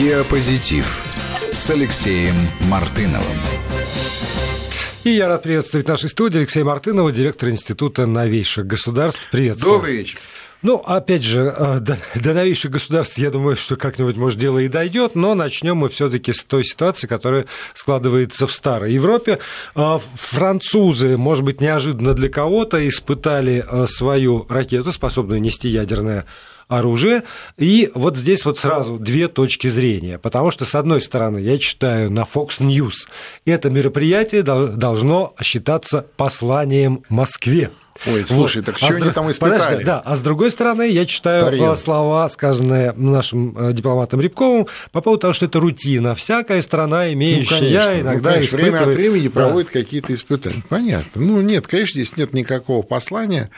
Диапозитив с Алексеем Мартыновым. И я рад приветствовать в нашей студии Алексея Мартынова, директор Института новейших государств. Приветствую. Добрый вечер. Ну, опять же, э, до, до новейших государств, я думаю, что как-нибудь, может, дело и дойдет, но начнем мы все-таки с той ситуации, которая складывается в старой Европе. Э, французы, может быть, неожиданно для кого-то, испытали э, свою ракету, способную нести ядерное оружие. И вот здесь вот сразу две точки зрения. Потому что, с одной стороны, я читаю на Fox News, это мероприятие должно считаться посланием Москве. Ой, слушай, вот. так что а они там испытали? Подожди, да, а с другой стороны, я читаю Старье. слова, сказанные нашим э, дипломатом Рябковым, по поводу того, что это рутина. Всякая страна, имеющая ну, конечно, иногда ну, конечно, испытывает... время от времени да. проводит какие-то испытания. Понятно. Ну, нет, конечно, здесь нет никакого послания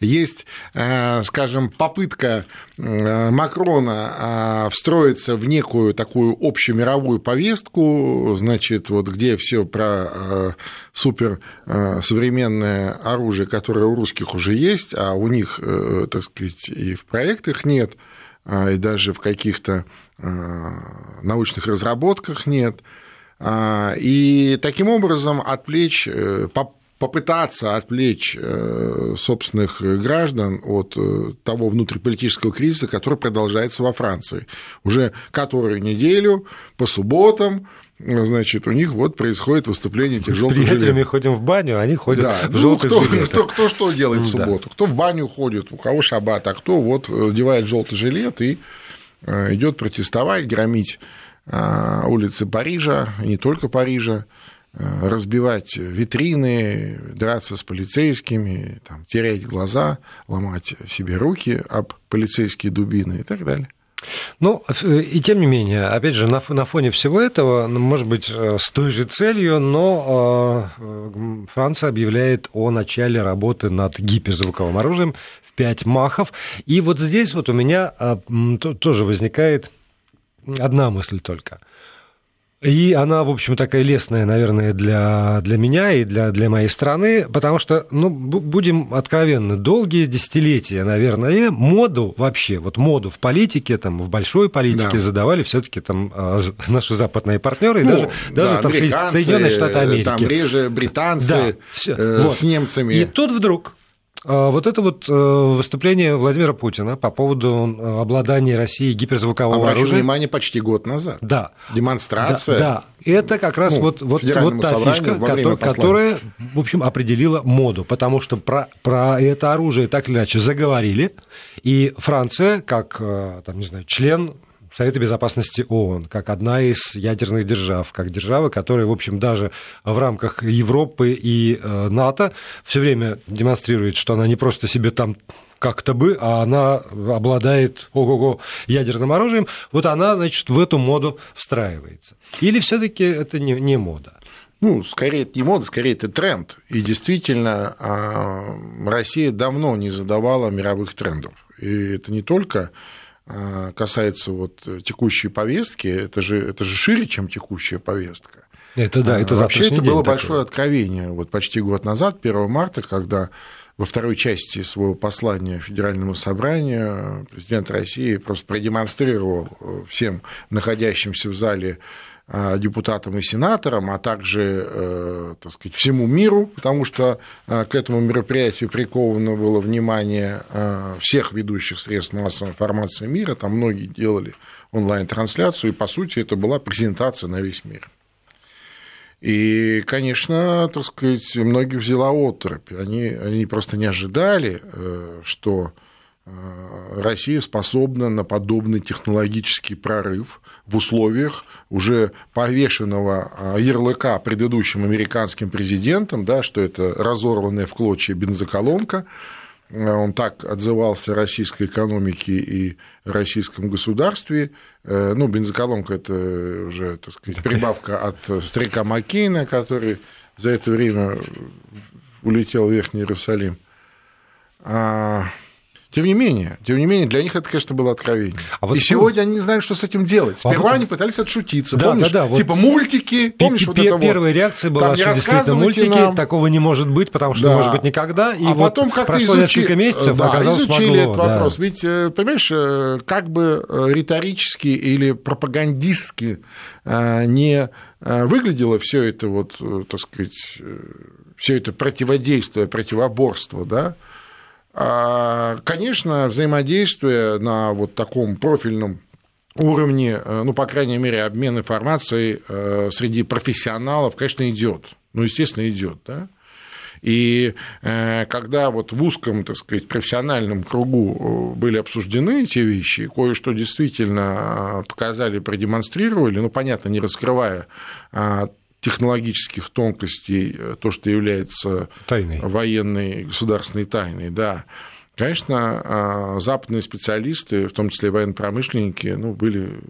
есть, э, скажем, попытка э, Макрона э, встроиться в некую такую общую мировую повестку, значит, вот где все про супер современное оружие, которое у русских уже есть, а у них, так сказать, и в проектах нет, и даже в каких-то научных разработках нет. И таким образом отвлечь, попытаться отвлечь э, собственных граждан от э, того внутриполитического кризиса, который продолжается во Франции. Уже которую неделю по субботам значит, у них вот происходит выступление этих желтых жилетов. С приятелями ходим в баню, они ходят да. в ну, желтых кто, жилетах. Кто, кто что делает в субботу? Да. Кто в баню ходит, у кого шаббат, а кто вот одевает желтый жилет и э, идет протестовать, громить улицы Парижа, не только Парижа, Э, разбивать витрины, драться с полицейскими, там, терять глаза, ломать себе руки об полицейские дубины и так далее. Ну, и тем не менее, опять же, на, фоне всего этого, ну, может быть, э, с той же целью, но э, Франция объявляет о начале работы над гиперзвуковым оружием в 5 махов. И вот здесь вот у меня тоже возникает одна мысль только – и она, в общем, такая лестная, наверное, для, для меня и для, для моей страны, потому что, ну, будем откровенны, долгие десятилетия, наверное, моду вообще, вот моду в политике, там, в большой политике да. задавали все таки там а, наши западные партнеры, ну, даже, да, даже там Соединенные Штаты Америки. Там реже британцы да, э, вот. с немцами. И тут вдруг вот это вот э, выступление Владимира Путина по поводу э, обладания Россией гиперзвукового Обращу оружия. внимание, почти год назад. Да. Демонстрация. Да, да. это как раз ну, вот, вот, вот та фишка, которая, которая, в общем, определила моду, потому что про, про это оружие так или иначе заговорили, и Франция, как, э, там, не знаю, член Совета Безопасности ООН, как одна из ядерных держав, как держава, которая, в общем, даже в рамках Европы и э, НАТО все время демонстрирует, что она не просто себе там как-то бы, а она обладает ого-го ядерным оружием, вот она, значит, в эту моду встраивается. Или все таки это не, не мода? Ну, скорее, это не мода, скорее, это тренд. И действительно, а, Россия давно не задавала мировых трендов. И это не только касается вот текущей повестки, это же, это же шире, чем текущая повестка. Это да, это Вообще это было такое. большое откровение. Вот почти год назад, 1 марта, когда во второй части своего послания Федеральному собранию президент России просто продемонстрировал э, всем находящимся в зале Э, депутатам и сенаторам, а также, э, так сказать, всему миру, потому что э, к этому мероприятию приковано было внимание всех ведущих средств массовой информации мира, там многие делали онлайн-трансляцию, и, по сути, это была презентация на весь мир. И, конечно, так сказать, многих взяла оторопь. Они, они просто не ожидали, что Россия способна на подобный технологический прорыв в условиях уже повешенного а, ярлыка предыдущим американским президентом, да, что это разорванная в клочья бензоколонка, а, он так отзывался российской экономике и российском государстве. Э, ну, бензоколонка – это уже, так сказать, прибавка от старика Маккейна, который за это время улетел в Верхний Иерусалим. А, Тем не менее, тем не менее, для них это, конечно, было откровение. А вот и вспом... сегодня они не знают, что с этим делать. Сперва а вот... они пытались отшутиться. Да, помнишь? Да, да, вот... Типа мультики. Помнишь, вот это Первая вот... реакция была, что действительно мультики, нам... такого не может быть, потому что да. может быть никогда. И а вот потом как прошло изучи... несколько месяцев, да, оказалось, изучили могло, этот да. вопрос. Ведь, э, понимаешь, э, как бы э, риторически или пропагандистски не выглядело все это вот, так сказать, все это противодействие, противоборство, да, а, конечно, взаимодействие на вот таком профильном уровне, э, ну, по крайней мере, обмен информацией э, среди профессионалов, конечно, идет. Ну, естественно, идет, да. И э, когда вот в узком, так сказать, профессиональном кругу были обсуждены эти вещи, кое-что действительно показали, продемонстрировали, ну, понятно, не раскрывая а, технологических тонкостей, э, то, что является тайной. военной государственной тайной, да. Конечно, а, западные специалисты, в том числе военно-промышленники, ну, были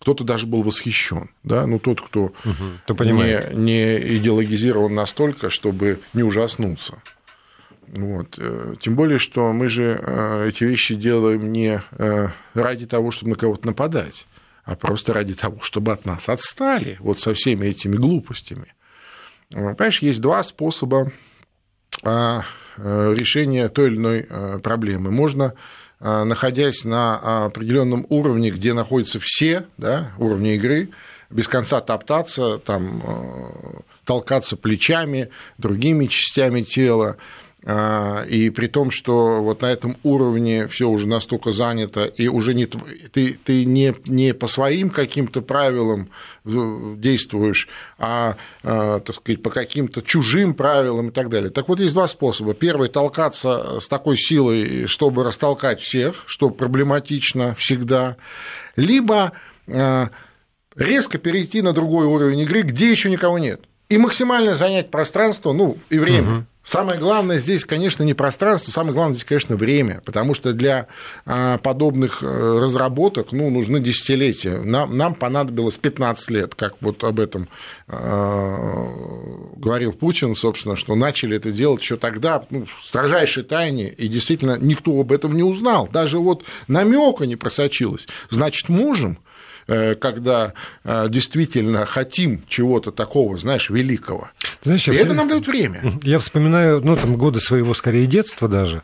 кто-то даже был восхищен, да, ну тот, кто угу, не, не идеологизирован настолько, чтобы не ужаснуться. Вот. Э, тем более, что мы же э, эти вещи делаем не ради того, чтобы на кого-то нападать а просто ради того, чтобы от нас отстали вот со всеми этими глупостями. Понимаешь, есть два способа а, э, решения той или иной э, проблемы. Можно, э, находясь на определенном уровне, где находятся все да, уровни игры, без конца топтаться, там, толкаться плечами, другими частями тела, а, и при том, что вот на этом уровне все уже настолько занято, и уже не, ты, ты не, не по своим каким-то правилам действуешь, а, а, так сказать, по каким-то чужим правилам и так далее. Так вот, есть два способа. Первый – толкаться с такой силой, чтобы растолкать всех, что проблематично всегда, либо а, резко перейти на другой уровень игры, где еще никого нет и максимально занять пространство, ну, и время. Угу. Самое главное здесь, конечно, не пространство, самое главное здесь, конечно, время, потому что для а, подобных э, разработок ну, нужны десятилетия. Нам, нам понадобилось 15 лет, как вот об этом э, говорил Путин, собственно, что начали это делать еще тогда, ну, в строжайшей тайне, и действительно никто об этом не узнал, даже вот намека не просочилось. Значит, можем. Э, когда э, действительно хотим чего-то такого, знаешь, великого. Знаешь, и это нам дает время. Я вспоминаю, ну, там, годы своего, скорее, детства даже,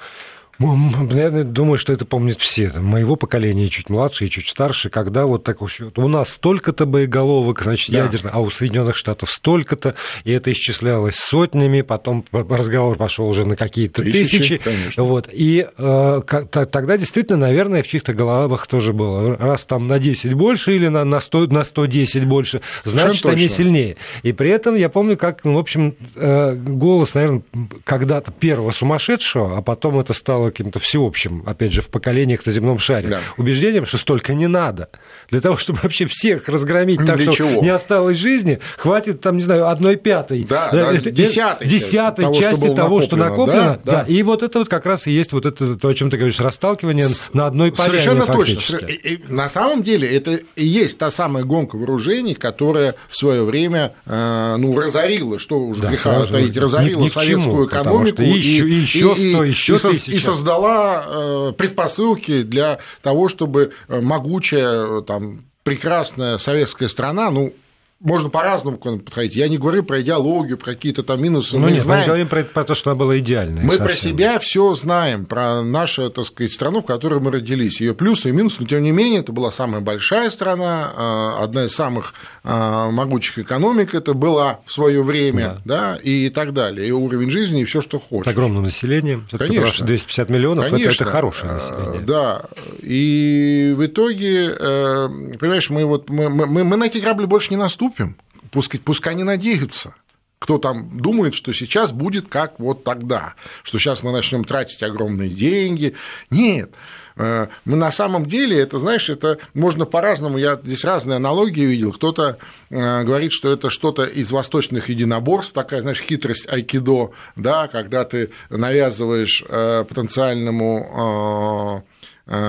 я думаю, что это помнят все, там, моего поколения, чуть младше и чуть старше, когда вот так у нас столько-то боеголовок, значит, да. ядерных, а у Соединенных Штатов столько-то, и это исчислялось сотнями, потом разговор пошел уже на какие-то тысячи. тысячи вот, и э, тогда действительно, наверное, в чьих-то головах тоже было, раз там на 10 больше или на, на, 100, на 110 больше, значит, они сильнее. И при этом я помню, как, ну, в общем, э, голос, наверное, когда-то первого сумасшедшего, а потом это стало каким-то всеобщим, опять же, в поколениях на земном шаре, да. убеждением, что столько не надо. Для того, чтобы вообще всех разгромить так, что чего? не осталось жизни, хватит, там, не знаю, одной пятой, да, да, да, десятой, десятой части, части того, что, накоплено, что накоплено. Да, да. Да. И вот это вот как раз и есть вот это, то, о чем ты говоришь, расталкивание С... на одной поляне Совершенно точно. И, и, на самом деле это и есть та самая гонка вооружений, которая в свое время э, ну, разорила, что уж да, греха таить, разорила ни, ни советскую чему, экономику. И, еще, и, еще, и, 100, еще и, и создала э, предпосылки для того, чтобы э, могучая, там, прекрасная советская страна, ну, можно по-разному подходить. Я не говорю про идеологию, про какие-то там минусы. Ну, мы нет, знаем. мы говорим про, про то, что она была идеальной. Мы совсем. про себя все знаем, про нашу, так сказать, страну, в которой мы родились, ее плюсы и минусы, но тем не менее это была самая большая страна, а, одна из самых а, могучих экономик, это была в свое время, да. да, и так далее, и уровень жизни, и все, что хочешь. С огромным населением, конечно, 250 250 миллионов, Конечно, это, это хорошее а, население. Да, и в итоге, э, понимаешь, мы вот мы, мы, мы на эти грабли больше не наступим наступим, пускай, пускай они надеются. Кто там думает, что сейчас будет как вот тогда, что сейчас мы начнем тратить огромные деньги. Нет, э, мы на самом деле, это, знаешь, это можно по-разному, я здесь разные аналогии видел. Кто-то э, говорит, что это что-то из восточных единоборств, такая, знаешь, хитрость айкидо, да, когда ты навязываешь э, потенциальному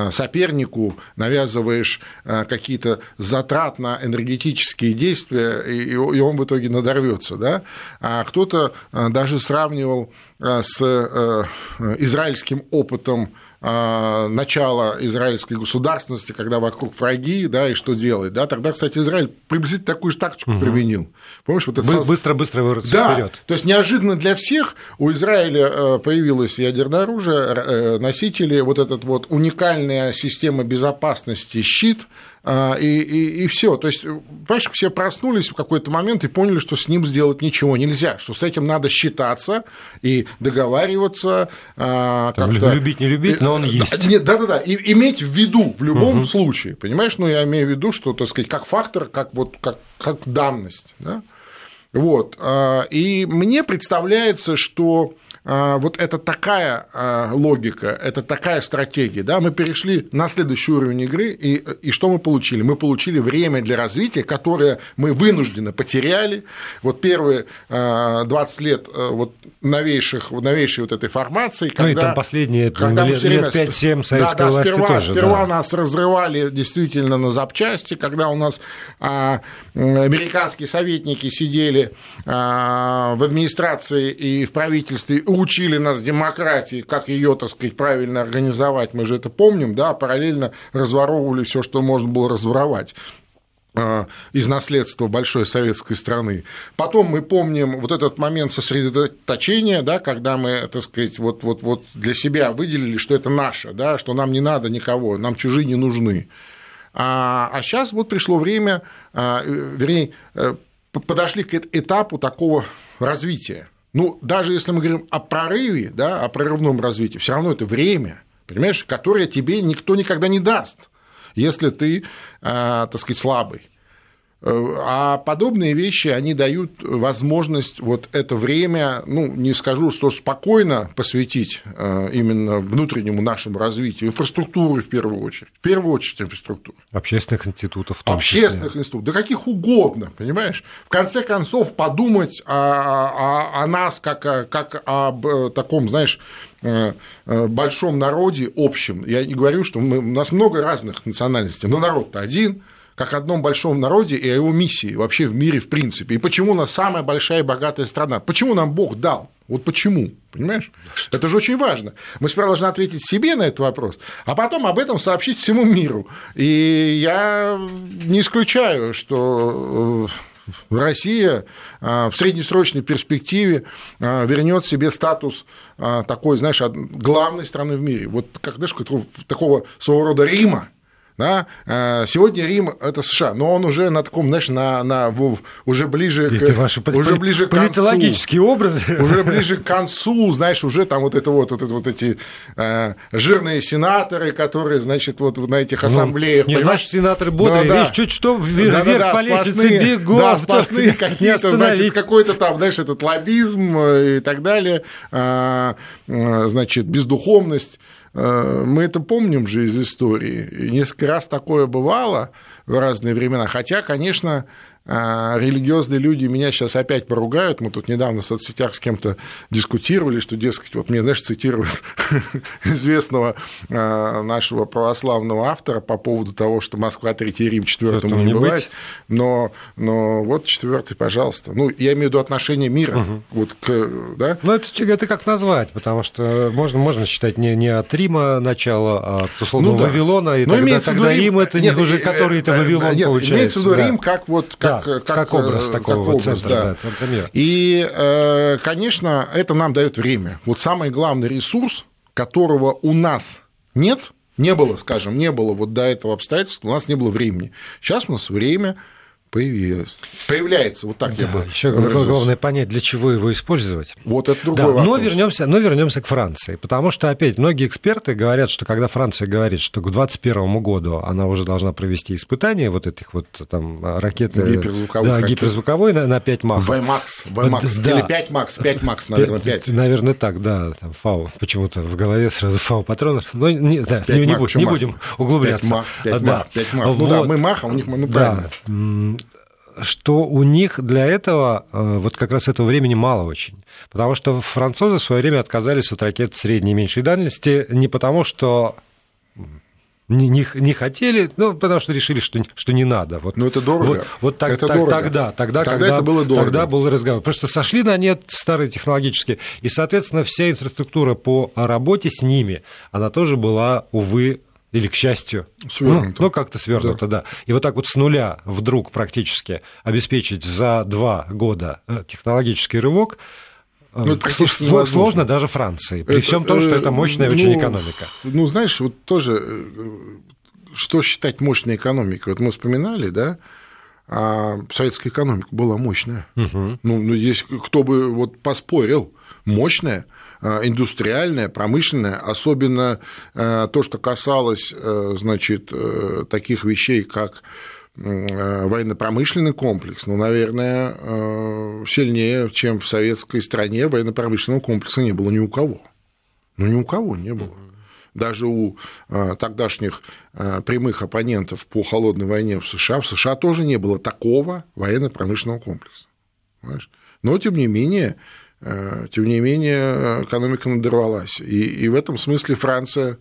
сопернику навязываешь какие-то затратно-энергетические действия, и он в итоге надорвется. Да? А кто-то даже сравнивал с израильским опытом начала израильской государственности, когда вокруг враги, да, и что делать, да, тогда, кстати, Израиль приблизительно такую же тактику угу. применил. Помнишь, вот это быстро-быстро вырваться да, вперед. То есть неожиданно для всех у Израиля э, появилось ядерное оружие, э, носители, вот эта вот уникальная система безопасности, щит, и, и, и все. То есть, понимаешь, все проснулись в какой-то момент и поняли, что с ним сделать ничего нельзя, что с этим надо считаться и договариваться. А, Там, любить, не любить, но он есть. Да-да-да, и иметь в виду в любом угу. случае, понимаешь, ну, я имею в виду, что, так сказать, как фактор, как, вот, как, как данность, да? Вот. А, и мне представляется, что а, вот это такая а, логика, это такая стратегия, да, мы перешли на следующий уровень игры, и, и что мы получили? Мы получили время для развития, которое мы вынужденно потеряли. Вот первые 20 а, лет вот новейших, новейшей вот этой формации, когда, ну и там последние когда лет, лет 5-7 советской да, да, власти сперва, тоже. Сперва да. нас разрывали действительно на запчасти, когда у нас а, американские советники сидели а, в администрации и в правительстве учили нас демократии, как ее, так сказать, правильно организовать, мы же это помним, да, параллельно разворовывали все, что можно было разворовать а, из наследства большой советской страны. Потом мы помним вот этот момент сосредоточения, да, когда мы, так сказать, вот, вот, вот для себя выделили, что это наше, да, что нам не надо никого, нам чужие не нужны. А, а сейчас вот пришло время, а, вернее, э, подошли к этапу такого развития. Ну, даже если мы говорим о прорыве, да, о прорывном развитии, все равно это время, понимаешь, которое тебе никто никогда не даст, если ты, а, так сказать, слабый. А подобные вещи, они дают возможность вот это время, ну, не скажу, что спокойно посвятить э, именно внутреннему нашему развитию, инфраструктуры в первую очередь, в первую очередь инфраструктуры. Общественных институтов. В том Общественных числе. институтов, да каких угодно, понимаешь? В конце концов, подумать о, о, о нас как, как об э, таком, знаешь, э, большом народе общем. Я не говорю, что мы, у нас много разных национальностей, но народ-то один – как одном большом народе и о его миссии вообще в мире в принципе. И почему у нас самая большая и богатая страна? Почему нам Бог дал? Вот почему, понимаешь? Это же очень важно. Мы сперва должны ответить себе на этот вопрос, а потом об этом сообщить всему миру. И я не исключаю, что э, Россия э, в среднесрочной перспективе э, вернет себе статус такой, знаешь, главной страны в мире. Вот как, знаешь, такого своего рода Рима, да? Э, сегодня Рим – это США, но он уже на таком, знаешь, на, на, уже ближе к, ваши уже ближе к концу. образы. Уже ближе к концу, знаешь, уже там вот это вот, вот, это, вот эти э, жирные сенаторы, которые, значит, вот на этих ну, ассамблеях, ну, понимаешь? Наши сенаторы бодрые, да, да. видишь, чуть что вверх, да, да, по лестнице бегом. Да, сплошные какие-то, значит, какой-то там, знаешь, этот лоббизм э, и так далее, э, значит, бездуховность. Э, мы это помним же из истории. И несколько раз такое бывало в разные времена. Хотя, конечно, религиозные люди меня сейчас опять поругают. Мы тут недавно в соцсетях с кем-то дискутировали, что, дескать, вот мне, знаешь, цитируют известного а, нашего православного автора по поводу того, что Москва Третий Рим четвертому не, не бывает. Но, но вот четвертый, пожалуйста. Ну, я имею в виду отношение мира. Угу. Вот к, да? Ну, это, это как назвать, потому что можно, можно считать не, не от Рима начало, а от условно ну, да. Вавилона, и Но тогда, тогда Рим, Рим это нет, уже который это Вавилон нет, получается. Имеется в виду Рим как вот как как, как, образ такого как образ, центра, да. Да, центра мира. И, э, конечно, это нам дает время. Вот самый главный ресурс, которого у нас нет, не было, скажем, не было вот до этого обстоятельства, у нас не было времени. Сейчас у нас время, появилось. Появляется, вот так да, я бы Еще главное понять, для чего его использовать. Вот это другой да, вопрос. Но вернемся, но вернемся к Франции, потому что, опять, многие эксперты говорят, что когда Франция говорит, что к 2021 году она уже должна провести испытания вот этих вот там ракет... Гиперзвуковой. Да, гиперзвуковой на, на 5 МАХ. ВМАКС, ВМАКС. Да. Или 5 МАКС, 5 МАКС, наверное, 5. Наверное, так, да, там ФАУ, почему-то в голове сразу ФАУ патронов. Но не, да, не, не, будем, не будем углубляться. 5 МАХ, 5 да. МАХ, 5 МАХ. Ну вот. да, мы МАХ, а у них мы правильно. Да что у них для этого э, вот как раз этого времени мало очень. Потому что французы в свое время отказались от ракет средней и меньшей дальности не потому, что не, не, не хотели, ну, потому что решили, что, что не надо. Вот, ну, это дорого. Вот, вот так, это так, дорого. тогда, тогда, тогда когда, это было дорого. тогда был разговор. Просто сошли на нет старые технологические, и, соответственно, вся инфраструктура по работе с ними, она тоже была, увы, или к счастью, свернуто. ну, ну как-то свернуто, да. да. И вот так вот с нуля вдруг практически обеспечить за два года э, технологический рывок, ну, это сложно, даже Франции, при это, всем том, что это мощная ну, очень экономика. Ну, знаешь, вот тоже, что считать мощной экономикой? Вот мы вспоминали, да, а советская экономика была мощная. Угу. Ну, ну, здесь кто бы вот поспорил, мощная, индустриальная, промышленная, особенно то, что касалось, значит, таких вещей, как военно-промышленный комплекс, ну, наверное, сильнее, чем в советской стране, военно-промышленного комплекса не было ни у кого. Ну, ни у кого не было. Даже у тогдашних прямых оппонентов по холодной войне в США, в США тоже не было такого военно-промышленного комплекса. Понимаешь? Но, тем не менее, тем не менее, экономика надорвалась. И, и в этом смысле Франция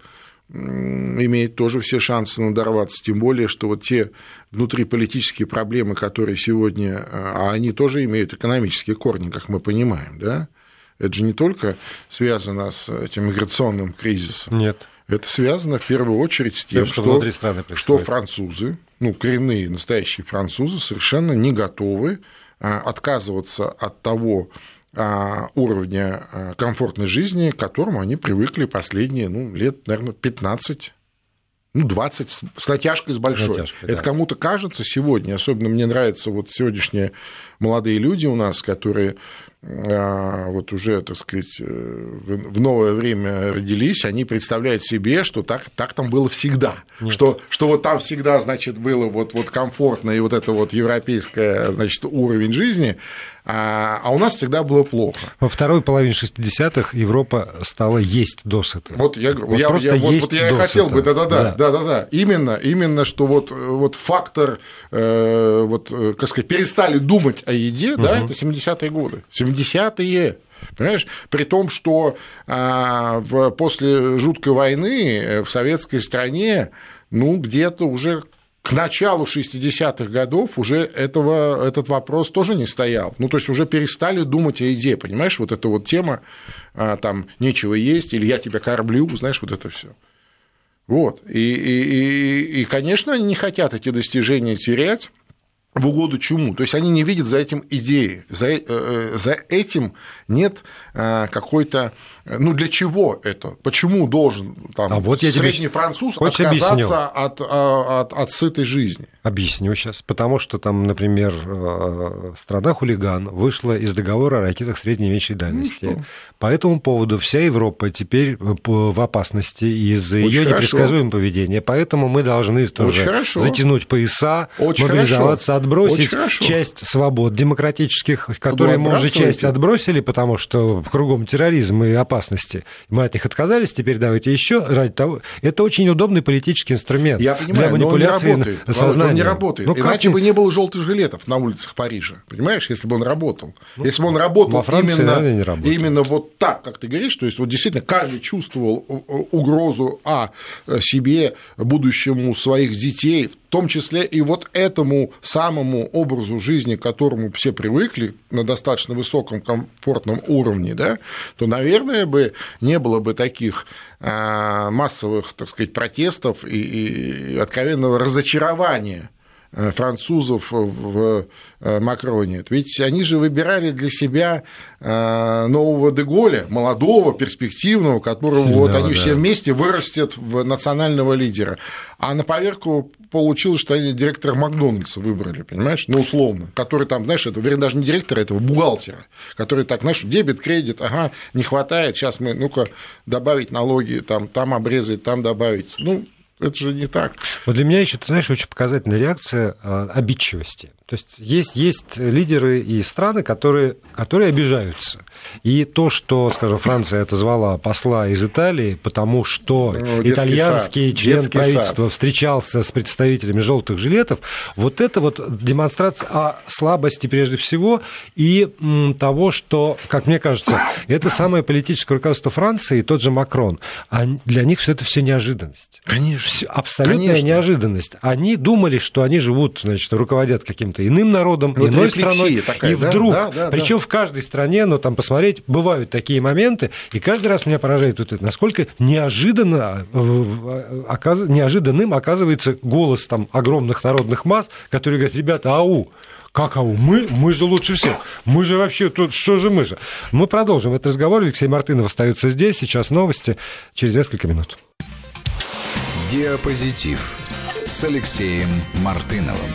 имеет тоже все шансы надорваться, тем более, что вот те внутриполитические проблемы, которые сегодня, а они тоже имеют экономические корни, как мы понимаем, да, это же не только связано с этим миграционным кризисом. Нет. Это связано в первую очередь с тем, что, что, что французы, ну, коренные настоящие французы совершенно не готовы отказываться от того уровня комфортной жизни, к которому они привыкли последние ну, лет, наверное, 15 ну, 20 с натяжкой с большой. Натяжкой, Это да. кому-то кажется сегодня, особенно мне нравятся вот сегодняшние молодые люди у нас, которые вот уже, так сказать, в новое время родились, они представляют себе, что так, так там было всегда, что, что вот там всегда, значит, было вот, вот комфортно и вот это вот европейское, значит, уровень жизни, а, а у нас всегда было плохо. Во второй половине 60-х Европа стала есть досыта. Вот я, вот я, я, вот, вот я хотел бы, да-да-да, да-да-да, именно, именно, что вот, вот фактор, э, вот, как сказать, перестали думать о еде, угу. да, это 70-е годы, 70-е. Понимаешь? При том, что а, в, после жуткой войны в советской стране ну, где-то уже к началу 60-х годов уже этого, этот вопрос тоже не стоял. Ну, то есть уже перестали думать о идее, понимаешь, вот эта вот тема, а, там, нечего есть, или я тебя кормлю, знаешь, вот это все. Вот. И, и, и, и, конечно, они не хотят эти достижения терять в угоду чему? То есть они не видят за этим идеи, за, э, э, за этим нет э, какой-то... Ну, для чего это? Почему должен там, а вот средний француз отказаться от, от, от сытой жизни? Объясню сейчас. Потому что там, например, страна хулиган вышла из договора о ракетах средней и меньшей дальности. Ну, По этому поводу вся Европа теперь в опасности из-за ее непредсказуемого поведения. Поэтому мы должны тоже затянуть пояса, Очень мобилизоваться, хорошо отбросить часть свобод демократических, которые мы уже часть отбросили, потому что кругом терроризм и опасности. Мы от них отказались, теперь давайте еще ради того. Это очень удобный политический инструмент Я понимаю, для манипуляции но он не работает. сознанием. Он не работает. Ну, Иначе как... бы не было желтых жилетов на улицах Парижа. Понимаешь, если бы он работал. Ну, если бы он работал Франции, именно, именно вот так, как ты говоришь, то есть вот действительно каждый чувствовал угрозу а себе, будущему своих детей, в том числе и вот этому самому образу жизни, к которому все привыкли на достаточно высоком комфортном уровне, да, то, наверное, бы не было бы таких а, массовых, так сказать, протестов и, и откровенного разочарования французов в э, Макроне. Ведь они же выбирали для себя э, нового Деголя, молодого, перспективного, которого Сильного, вот они да. все вместе вырастят в национального лидера. А на поверку получилось, что они директора Макдональдса выбрали, понимаешь, ну, условно, который там, знаешь, это, вернее, даже не директора, этого бухгалтера, который так, знаешь, дебет, кредит, ага, не хватает, сейчас мы, ну-ка, добавить налоги, там, там обрезать, там добавить. Ну, это же не так. Вот для меня еще, ты знаешь, очень показательная реакция а, обидчивости. То есть есть, есть лидеры и страны, которые, которые обижаются. И то, что, скажем, Франция отозвала посла из Италии, потому что ну, итальянский сад, член правительства сад. встречался с представителями желтых жилетов, вот это вот демонстрация о слабости прежде всего и того, что, как мне кажется, это самое политическое руководство Франции, тот же Макрон, а для них все это все неожиданность. Конечно. Абсолютная Конечно. неожиданность. Они думали, что они живут, значит, руководят каким-то иным народом, вот иной страной, такая, и вдруг, да, да, причем да. в каждой стране, ну там посмотреть, бывают такие моменты, и каждый раз меня поражает вот это, насколько неожиданно, неожиданным оказывается голос там огромных народных масс, которые говорят, ребята, ау, как ау? Мы? Мы же лучше всех. Мы же вообще тут, что же мы же? Мы продолжим этот разговор. Алексей Мартынов остается здесь. Сейчас новости через несколько минут. Диапозитив с Алексеем Мартыновым.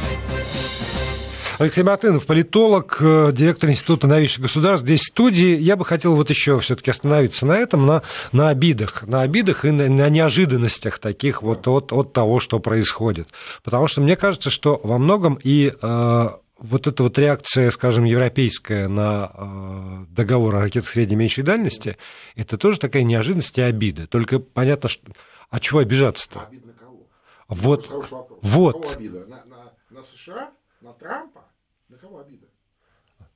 Алексей Мартынов, политолог, э, директор Института новейших государств, здесь в студии. Я бы хотел вот еще все-таки остановиться на этом, на, на обидах, на обидах и на, на неожиданностях таких вот от, от того, что происходит. Потому что мне кажется, что во многом и э, вот эта вот реакция, скажем, европейская на э, договор о ракетах средней и меньшей дальности, это тоже такая неожиданность и обида. Только понятно, что... А чего обижаться-то? Обидно кого? Вот. Вот. Кого обида? На, на, на США? На Трампа? Кого обида?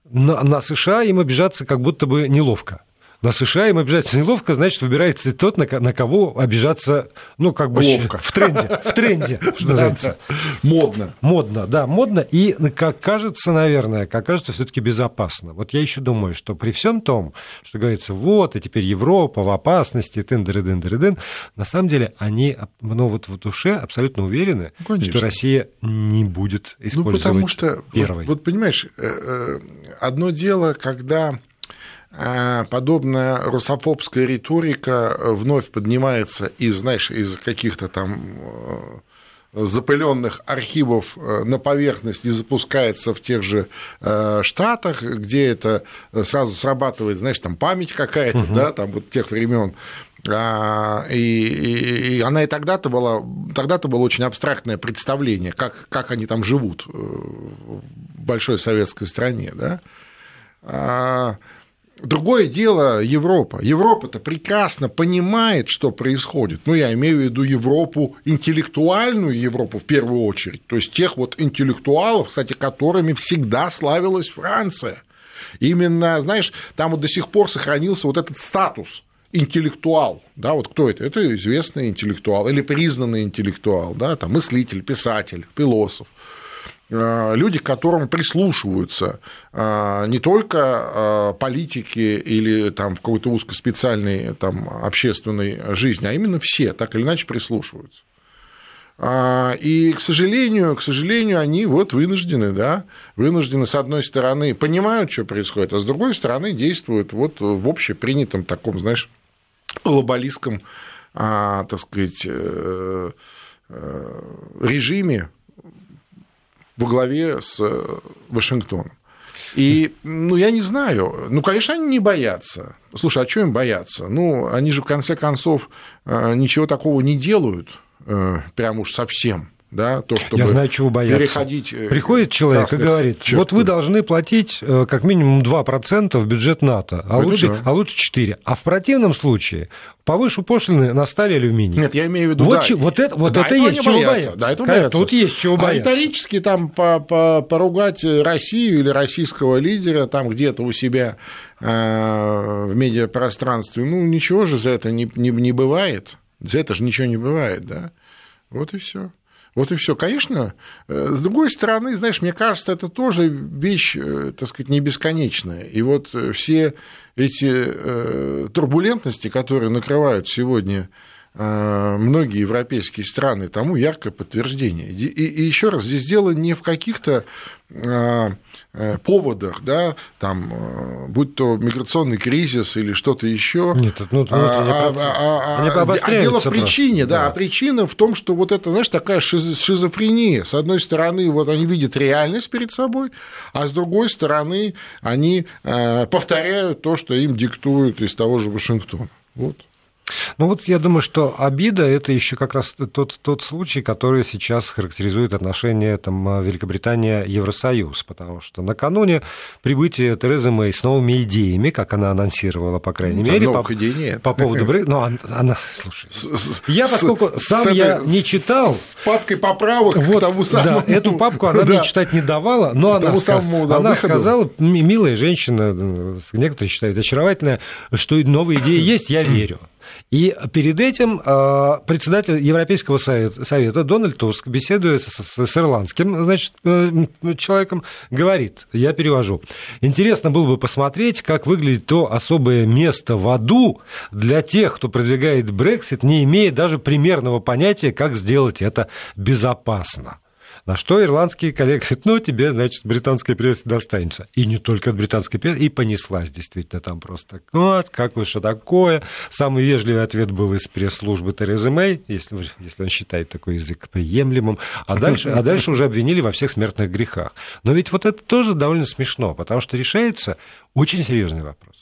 На, на США им обижаться как будто бы неловко. На США им обижаться неловко, значит, выбирается тот, на, на кого обижаться, ну, как бы Ловко. в тренде, в тренде, что называется. Модно. Модно, да, модно. И, как кажется, наверное, как кажется, все таки безопасно. Вот я еще думаю, что при всем том, что говорится, вот, и теперь Европа в опасности, тын дыры дын дыры дын на самом деле они, ну, вот в душе абсолютно уверены, ну, что Россия не будет использовать ну, потому что, первой. Вот, вот понимаешь, э, э, одно дело, когда подобная русофобская риторика вновь поднимается из, знаешь, из каких-то там э, запыленных архивов э, на поверхность и запускается в тех же э, штатах, где это сразу срабатывает, знаешь, там память какая-то, угу. да, там вот тех времен. А, и, и, и она и тогда-то была, тогда-то было очень абстрактное представление, как, как они там живут в большой советской стране, да. Другое дело Европа. Европа-то прекрасно понимает, что происходит. Ну, я имею в виду Европу, интеллектуальную Европу в первую очередь. То есть тех вот интеллектуалов, кстати, которыми всегда славилась Франция. Именно, знаешь, там вот до сих пор сохранился вот этот статус интеллектуал, да, вот кто это? Это известный интеллектуал или признанный интеллектуал, да, там мыслитель, писатель, философ. Э, люди, к которым прислушиваются э, не только э, политики или там в какой-то узкоспециальной там, общественной жизни, а именно все так или иначе прислушиваются. И, к сожалению, к сожалению, они вот вынуждены, да, вынуждены, с одной стороны, понимают, что происходит, а с другой стороны, действуют вот в общепринятом таком, знаешь, глобалистском, так сказать, режиме, во главе с э, Вашингтоном. И, ну, я не знаю. Ну, конечно, они не боятся. Слушай, а что им бояться? Ну, они же, в конце концов, э, ничего такого не делают, э, прям уж совсем да, то, чтобы Я знаю, чего бояться. переходить... Э, Приходит человек и говорит, черт. вот вы должны платить э, как минимум 2% в бюджет НАТО, а лучше, да. а лучше 4%. А в противном случае повышу пошлины на сталь алюминий. Нет, я имею в виду... Вот, да, че, вот это, вот да, это есть чего бояться. бояться. Да, это бояться. Тут есть чего а бояться. А риторически там по -по поругать Россию или российского лидера там где-то у себя э, в медиапространстве, ну, ничего же за это не, не, не бывает. За это же ничего не бывает, да. Вот и все. Вот и все. Конечно, э, с другой стороны, знаешь, мне кажется, это тоже вещь, э, так сказать, не бесконечная. И вот э, все эти турбулентности, которые накрывают сегодня многие европейские страны, тому яркое подтверждение. И, и еще раз, здесь дело не в каких-то а, э, поводах, да, там, э, будь то миграционный кризис или что-то еще. Нет, ну, ну, а, а, а, а, а дело в причине, да, да, а причина в том, что вот это, знаешь, такая шизофрения. С одной стороны, вот они видят реальность перед собой, а с другой стороны, они э, повторяют то, что им диктуют из того же Вашингтона. Вот. Ну вот я думаю, что обида – это еще как раз тот, тот случай, который сейчас характеризует отношения там, Великобритания-Евросоюз, потому что накануне прибытия Терезы Мэй с новыми идеями, как она анонсировала, по крайней ну, мере, по, идей нет. по поводу Брексита, ну, она, она слушай, с, я поскольку с, сам с, я не читал... С, папкой поправок вот, к тому самому... Да, эту папку она мне читать не давала, но она, сказ... она сказала, милая женщина, некоторые считают очаровательная, что новые идеи есть, я верю. И перед этим а, председатель Европейского совета, Дональд Туск, беседуя с, ирландским значит, э, человеком, говорит, я перевожу, интересно было бы посмотреть, как выглядит то особое место в аду для тех, кто продвигает Брексит, не имея даже примерного понятия, как сделать это безопасно. На что ирландские коллеги говорят, ну, тебе, значит, британская пресса достанется. И не только от британской прессы, и понеслась действительно там просто. Вот, как вы, что такое? Самый вежливый ответ был из пресс-службы Терезы Мэй, если, если он считает такой язык приемлемым. А дальше, а дальше уже обвинили во всех смертных грехах. Но ведь вот это тоже довольно смешно, потому что решается очень серьезный вопрос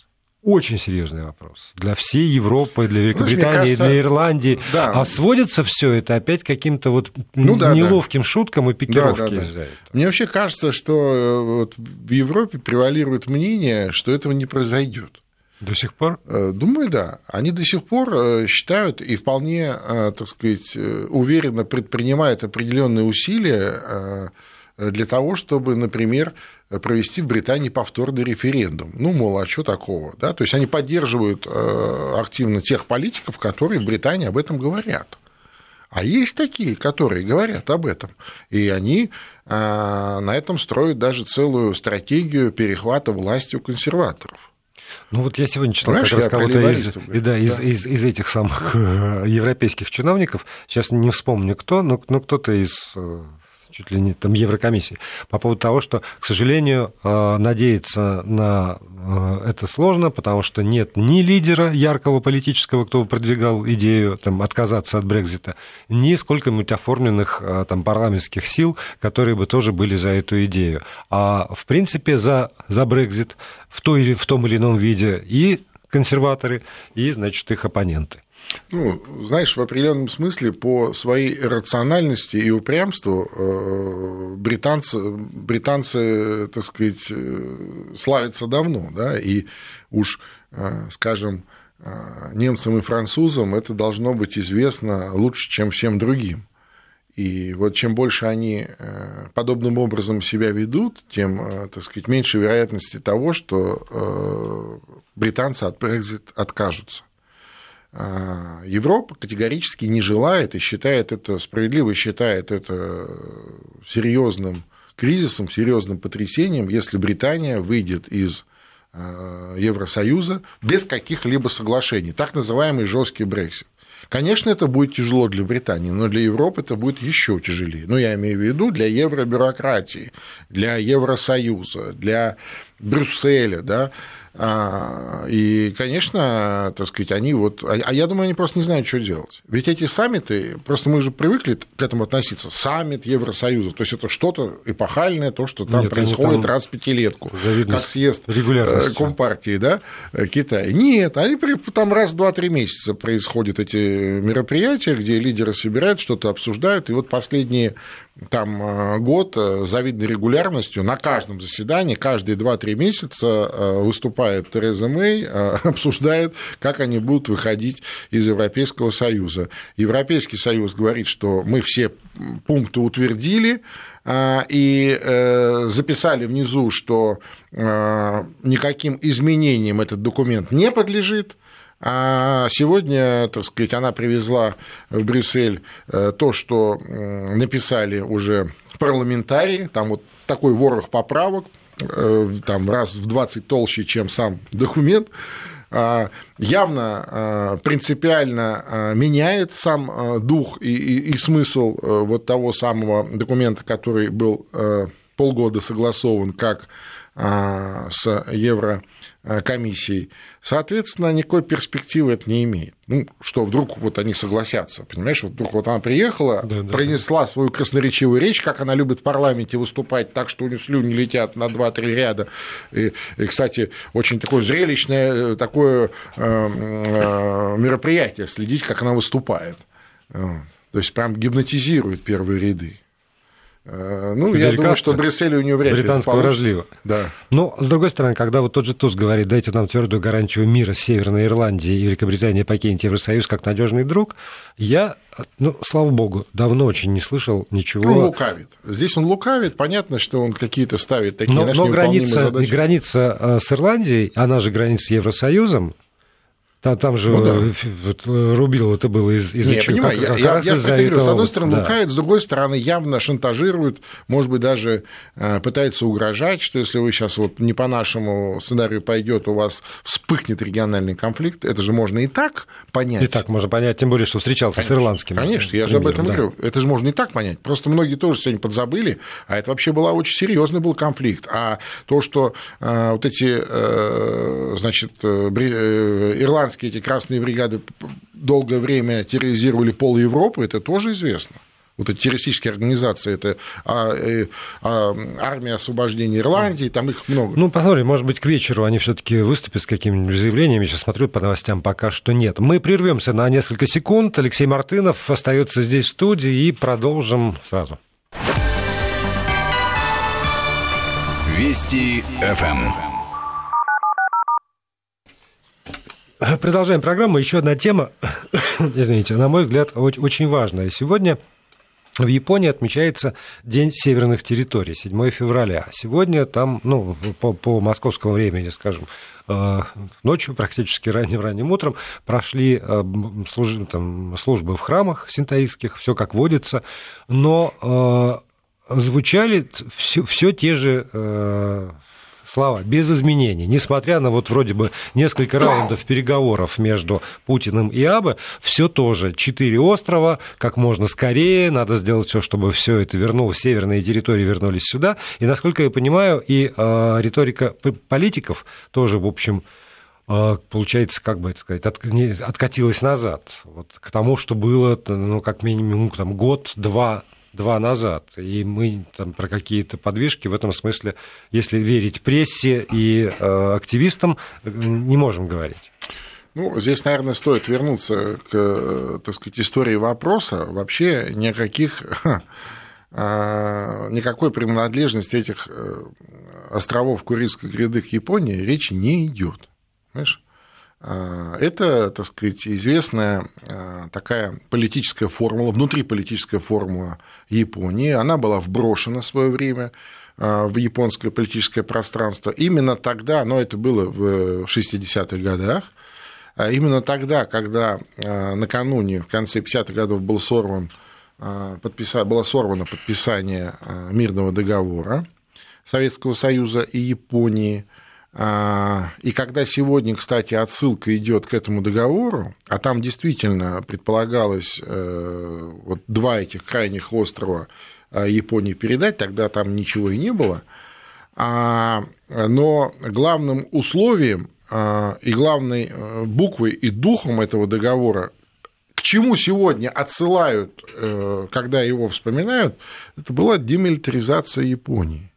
очень серьезный вопрос для всей Европы, для Великобритании, Знаешь, кажется, для Ирландии. Да. А сводится все это опять каким-то вот ну, да, неловким да. шуткам и пикировке да, да, да. из-за этого. Мне вообще кажется, что э, вот в Европе превалирует мнение, что этого не произойдет. До сих пор? Э, думаю, да. Они до сих пор э, считают и вполне, так сказать, уверенно предпринимают определенные усилия для того, чтобы, например, провести в Британии повторный референдум. Ну, мол, а что такого? Да? То есть они поддерживают э, активно тех политиков, которые в Британии об этом говорят. А есть такие, которые говорят об этом. И они э, на этом строят даже целую стратегию перехвата власти у консерваторов. Ну вот я сегодня читал Понимаешь, как раз кого-то из, и, да, да. Из, из, из этих самых э, европейских чиновников, сейчас не вспомню кто, но, но кто-то из чуть ли не там Еврокомиссии, по поводу того, что, к сожалению, э, надеяться на э, это сложно, потому что нет ни лидера яркого политического, кто бы продвигал идею там, отказаться от Брекзита, ни сколько-нибудь оформленных э, там, парламентских сил, которые бы тоже были за эту идею. А в принципе за, за Брекзит в, той, в том или ином виде и консерваторы, и, значит, их оппоненты. Ну, знаешь, в определенном смысле по своей рациональности и упрямству э, британцы, британцы, так сказать, э, славятся давно, да, и уж, э, скажем, немцам и французам это должно быть известно лучше, чем всем другим. И вот чем больше они подобным образом себя ведут, тем, так сказать, меньше вероятности того, что британцы от Brexit откажутся. А, Европа категорически не желает и считает это, справедливо считает это серьезным кризисом, серьезным потрясением, если Британия выйдет из а, Евросоюза без каких-либо соглашений, так называемый жесткий Брексит. Конечно, это будет тяжело для Британии, но для Европы это будет еще тяжелее. Ну, я имею в виду для евробюрократии, для Евросоюза, для Брюсселя, да, и, конечно, так сказать, они вот... А, а я думаю, они просто не знают, что делать. Ведь эти саммиты, просто мы же привыкли к этому относиться. Саммит Евросоюза, то есть это что-то эпохальное, то, что там Нет, происходит там раз в пятилетку, как съезд э, Компартии, да, Китая. Нет, они там раз в два-три месяца происходят эти мероприятия, где лидеры собирают, что-то обсуждают, и вот последние там э, год с завидной регулярностью на каждом заседании, каждые 2-3 месяца э, выступает Тереза Мэй, э, обсуждает, как они будут выходить из Европейского Союза. Европейский Союз говорит, что мы все пункты утвердили, и записали внизу, что никаким изменениям этот документ не подлежит, а сегодня, так сказать, она привезла в Брюссель э, то, что написали уже парламентарии, там вот такой ворох поправок, э, там раз в 20 толще, чем сам документ, а, явно а, принципиально меняет сам дух и, и, и смысл э, вот того самого документа, который был полгода согласован как а, с Еврокомиссией, соответственно, никакой перспективы это не имеет. Ну, что вдруг вот они согласятся, понимаешь, вот вдруг вот она приехала, да, да, произнесла да. свою красноречивую речь, как она любит в парламенте выступать так, что у нее слюни летят на 2-3 ряда. И, и, кстати, очень такое зрелищное такое э, э, мероприятие, следить, как она выступает. То есть прям гипнотизирует первые ряды. Э, ну, я думаю, что Брюссель у него вряд ли Британского разлива. Да. Но, с другой стороны, когда вот тот же Туз говорит, дайте нам твердую гарантию мира Северной Ирландии и Великобритании покинет Евросоюз как надежный друг, я, ну, слава богу, давно очень не слышал ничего. Он лукавит. Здесь он лукавит, понятно, что он какие-то ставит такие, но, но граница, граница э, с Ирландией, она же граница с Евросоюзом, там, там же ну, да. вот, Рубило это было из, из-за чего? Понимаю, как, я, как я, я говорю, с одной стороны, да. лукает, с другой стороны, явно шантажирует, может быть, даже э, пытается угрожать, что если вы сейчас вот не по нашему сценарию пойдет, у вас вспыхнет региональный конфликт, это же можно и так понять. И так можно понять, тем более, что встречался конечно, с ирландским. Конечно, я же об этом да. говорю. Это же можно и так понять. Просто многие тоже сегодня подзабыли, а это вообще была очень серьезный был конфликт. А то, что э, вот эти, э, значит, э, э ирландские американские эти красные бригады долгое время терроризировали пол Европы, это тоже известно. Вот эти террористические организации, это а, э, а, армия освобождения Ирландии, там их много. Ну, посмотрим, может быть, к вечеру они все-таки выступят с какими-нибудь заявлениями. Сейчас смотрю по новостям, пока что нет. Мы прервемся на несколько секунд. Алексей Мартынов остается здесь в студии и продолжим сразу. Вести ФМ. Продолжаем программу. Еще одна тема, извините, на мой взгляд, очень важная. Сегодня в Японии отмечается День северных территорий, 7 февраля. Сегодня там, ну, по, по московскому времени, скажем, э, ночью, практически ранним-ранним утром, прошли э, служ... там, службы в храмах синтаистских, все как водится, но э, звучали все, все те же слова, без изменений. Несмотря на вот вроде бы несколько раундов переговоров между Путиным и Абе, все тоже. Четыре острова, как можно скорее, надо сделать все, чтобы все это вернулось, северные территории вернулись сюда. И, насколько я понимаю, и э, риторика политиков тоже, в общем, э, получается, как бы это сказать, от, не, откатилась назад, вот, к тому, что было, ну, как минимум, там, год-два два назад. И мы там про какие-то подвижки в этом смысле, если верить прессе и э, активистам, не можем говорить. Ну, здесь, наверное, стоит вернуться к, так сказать, истории вопроса. Вообще никаких, а, никакой принадлежности этих э, островов Курильской гряды к Японии речи не идет. Понимаешь? А, это, так сказать, известная а, такая политическая формула, внутриполитическая формула Японии. Она была вброшена в свое время а, в японское политическое пространство. Именно тогда, но это было в 60-х годах, именно тогда, когда накануне, в конце 50-х годов был сорван, было сорвано подписание мирного договора Советского Союза и Японии – и когда сегодня, кстати, отсылка идет к этому договору, а там действительно предполагалось э, вот два этих крайних острова э, Японии передать, тогда там ничего и не было, а, но главным условием а, и главной э, буквой и духом этого договора, к чему сегодня отсылают, когда его вспоминают, это была демилитаризация Японии.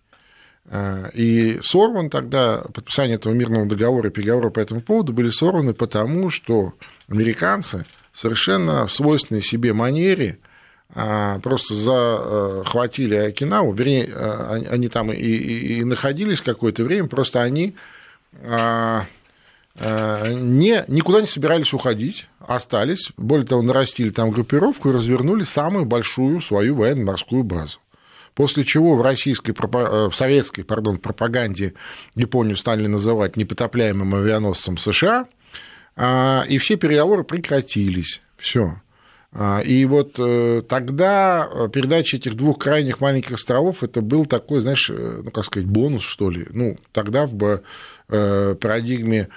Э, и сорван тогда, подписание этого мирного договора и переговоры по этому поводу были сорваны потому, что американцы совершенно в свойственной себе манере э, просто захватили Окинаву, вернее, э, они там и, и, и находились какое-то время, просто они не, никуда не собирались уходить, остались, более того, нарастили там группировку и развернули самую большую свою военно-морскую базу. После чего в российской, э, в советской пардон, пропаганде Японию стали называть непотопляемым авианосцем США, а, и все переговоры прекратились. Все. А, и вот э, тогда передача этих двух крайних маленьких островов это был такой, знаешь, э, ну, как сказать, бонус, что ли. Ну, тогда в парадигме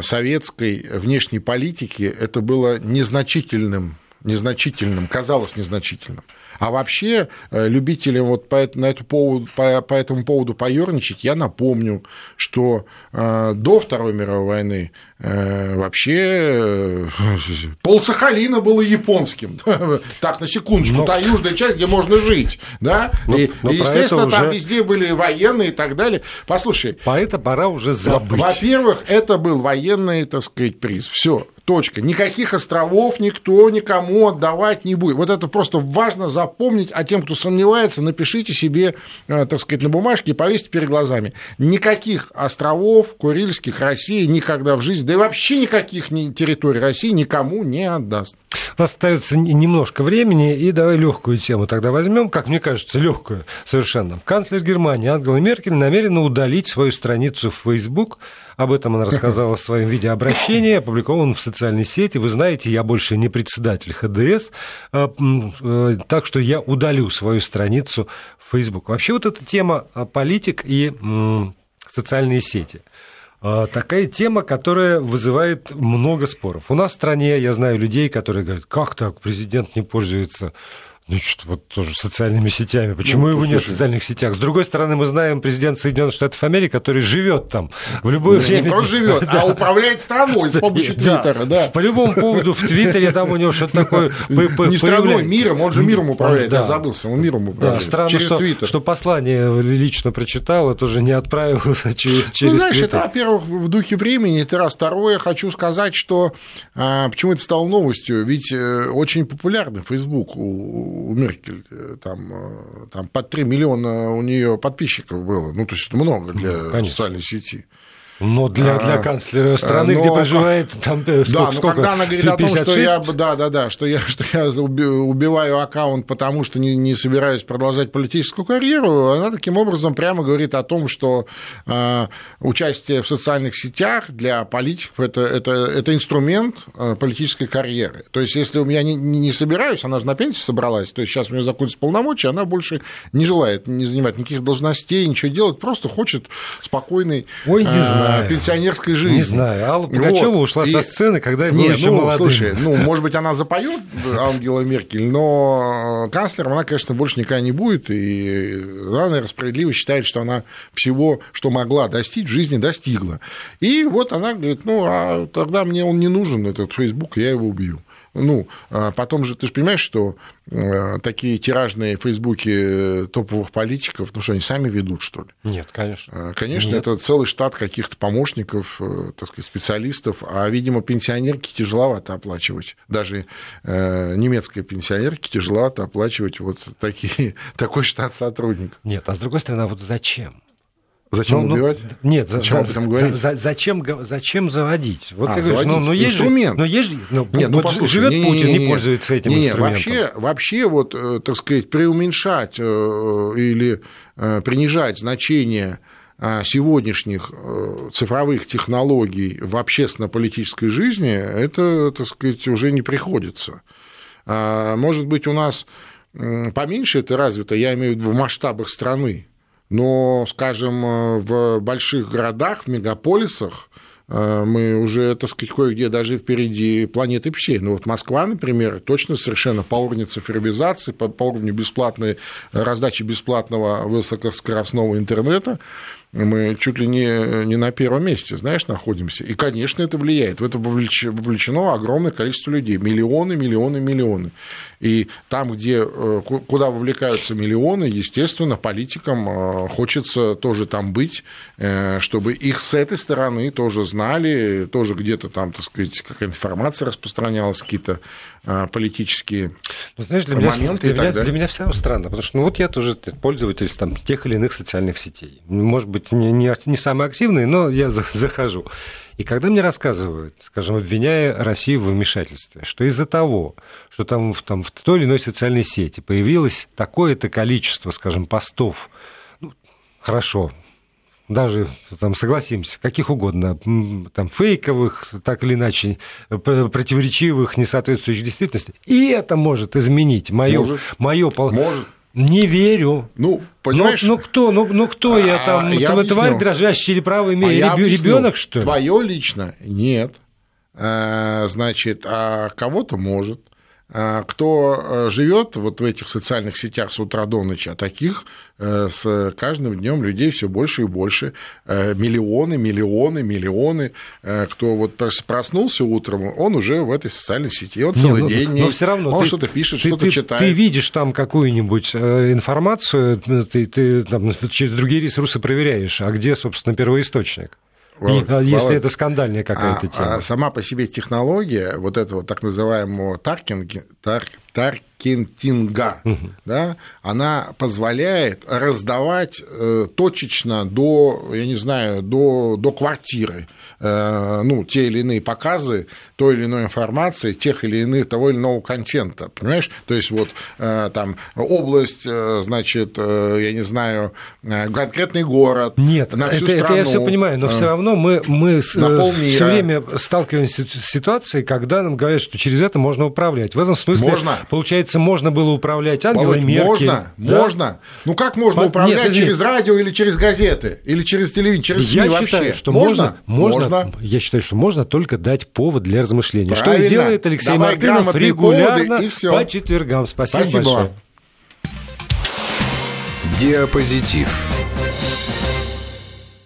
советской внешней политики это было незначительным незначительным, казалось незначительным. А вообще э, любителям вот по, на эту поводу, по, по этому поводу поерничать, я напомню, что э, до Второй мировой войны э, вообще пол Сахалина было японским. так, на секундочку, но... та южная часть, где можно жить. Да? Но, и, но и естественно, там уже... везде были военные и так далее. Послушай. По это пора уже забыть. Во-первых, это был военный, так сказать, приз. Все. Точка. Никаких островов никто никому отдавать не будет. Вот это просто важно запомнить, а тем, кто сомневается, напишите себе, э, так сказать, на бумажке и повесьте перед глазами. Никаких островов Курильских России никогда в жизни, да и вообще никаких территорий России никому не отдаст. У нас остается немножко времени, и давай легкую тему тогда возьмем, как мне кажется, легкую совершенно. Канцлер Германии Ангела Меркель намерена удалить свою страницу в Facebook об этом она рассказала в своем видеообращении, опубликованном в социальной сети. Вы знаете, я больше не председатель ХДС, а, э, так что я удалю свою страницу в Facebook. Вообще вот эта тема а, политик и социальные сети а, – такая тема, которая вызывает много споров. У нас в стране, я знаю людей, которые говорят, как так, президент не пользуется Значит, вот тоже социальными сетями. Почему ну, его нет в социальных сетях? С другой стороны, мы знаем президента Соединенных Штатов Америки, который живет там в любое ну, время. Не просто живет, а управляет страной с помощью Твиттера. Да. По любому поводу в Твиттере там у него что-то такое Не страной, миром, он же миром управляет, я забылся, он миром управляет. Да, странно, что, что послание лично прочитал, это уже не отправил через, через Ну, знаешь, это, во-первых, в духе времени, это раз. Второе, хочу сказать, что а, почему это стало новостью, ведь э, очень популярный Facebook у у Меркель, э, там, э, там под 3 миллиона у нее подписчиков было, ну, то есть много для ну, социальной сети. Но для, для а, канцлера страны, но, где проживает там э, сколько, Да, но сколько, когда она говорит 56? о том, что я, да, да, да, что я, что я убиваю аккаунт, потому что не, не собираюсь продолжать политическую карьеру, она таким образом прямо говорит о том, что э, участие в социальных сетях для политиков это, это, это инструмент э, политической карьеры. То есть, если у меня не, не собираюсь, она же на пенсию собралась, то есть сейчас у нее закончится полномочия, она больше не желает не занимать никаких должностей, ничего делать, просто хочет спокойной Ой, не знаю знаю. пенсионерской жизни. Не знаю. Алла Пугачева вот. ушла и... со сцены, когда я был еще ну, молодым. Слушай, ну, может быть, она запоет Ангела Меркель, но канцлером она, конечно, больше никогда не будет. И она, наверное, справедливо считает, что она всего, что могла достичь, в жизни достигла. И вот она говорит, ну, а тогда мне он не нужен, этот Facebook, я его убью. Ну, а потом же, ты же понимаешь, что э, такие тиражные фейсбуки топовых политиков, ну что, они сами ведут, что ли? Нет, конечно. А, конечно, Нет. это целый штат каких-то помощников, э, так сказать, специалистов, а, видимо, пенсионерки тяжеловато оплачивать. Даже э, немецкой пенсионерке тяжеловато оплачивать вот такие, такой штат сотрудников. Нет, а с другой стороны, а вот зачем? Зачем ну, убивать? Ну, нет, зачем за, об этом говорить? За, за, зачем, зачем заводить? Вот а, ты говоришь, ну, ну есть инструмент. Же, ну, есть, ну, нет, ну, вот послушай, живет не, Путин, не, не, не пользуется этим не, инструментом. Вообще, вообще, вот, э, так сказать, преуменьшать э, или э, принижать значение сегодняшних цифровых технологий в общественно-политической жизни, это, так сказать, уже не приходится. А, может быть, у нас поменьше это развито, я имею в виду в масштабах страны, но, скажем, э, в больших городах, в мегаполисах, э, мы уже, так сказать, кое-где даже впереди планеты псей. Ну вот Москва, например, точно совершенно по уровню цифровизации, по, по уровню бесплатной раздачи бесплатного высокоскоростного интернета, мы чуть ли не, не на первом месте, знаешь, находимся. И, конечно, это влияет. В это вовлечено огромное количество людей. Миллионы, миллионы, миллионы. И там, где, э, куда вовлекаются миллионы, естественно, политикам э, хочется тоже там быть, э, чтобы их с этой стороны тоже знали, тоже где-то там, так сказать, какая информация распространялась, какие-то политические ну, знаешь, для моменты меня, для, меня, для меня все равно странно, потому что ну, вот я тоже пользователь там, тех или иных социальных сетей. Может быть, не, не, не самый активный, но я захожу. И когда мне рассказывают, скажем, обвиняя Россию в вмешательстве, что из-за того, что там, там в той или иной социальной сети появилось такое-то количество, скажем, постов, ну, хорошо, даже там согласимся, каких угодно, там фейковых, так или иначе, противоречивых, не соответствующих действительности, и это может изменить мое, может, мое может. Не верю. Ну, понимаешь? Ну, ну кто, ну, ну кто а, я там, я тварь дрожащая или правый а ребенок, что ли? Твое лично нет. А, значит, а кого-то может. Кто живет вот в этих социальных сетях с утра до ночи, а таких с каждым днем людей все больше и больше. Миллионы, миллионы, миллионы. Кто вот проснулся утром, он уже в этой социальной сети. Он целый Не, ну, день но все равно он что-то пишет, ты, что-то читает. Ты видишь там какую-нибудь э, информацию, ты, ты там, через другие ресурсы проверяешь, а где, собственно, первоисточник? Володь, если Володь, это скандальная какая-то а- тема. а сама по себе технология вот этого так называемого таркинг, тар, таркентинга, да, она позволяет раздавать э, точечно до, я не знаю, до, до квартиры э, ну, те или иные показы той или иной информации, тех или иных, того или иного контента, понимаешь? То есть вот э, там область, э, значит, э, я не знаю, э, конкретный город, Нет, на всю это, это я страну, все понимаю, но все равно мы, мы все время сталкиваемся с ситуацией, когда нам говорят, что через это можно управлять. В этом смысле, Можно. Получается, можно было управлять Ангелой Володь, Меркель. можно, да? можно. Ну как можно По- управлять нет, через радио или через газеты, или через телевидение, через СМИ Я вообще? считаю, что можно, можно, можно, я считаю, что можно только дать повод для размышления. Что Правильно. и делает Алексей Давай Мартынов регулярно поводы, и всё. по четвергам. Спасибо, Спасибо большое. вам. Диапозитив.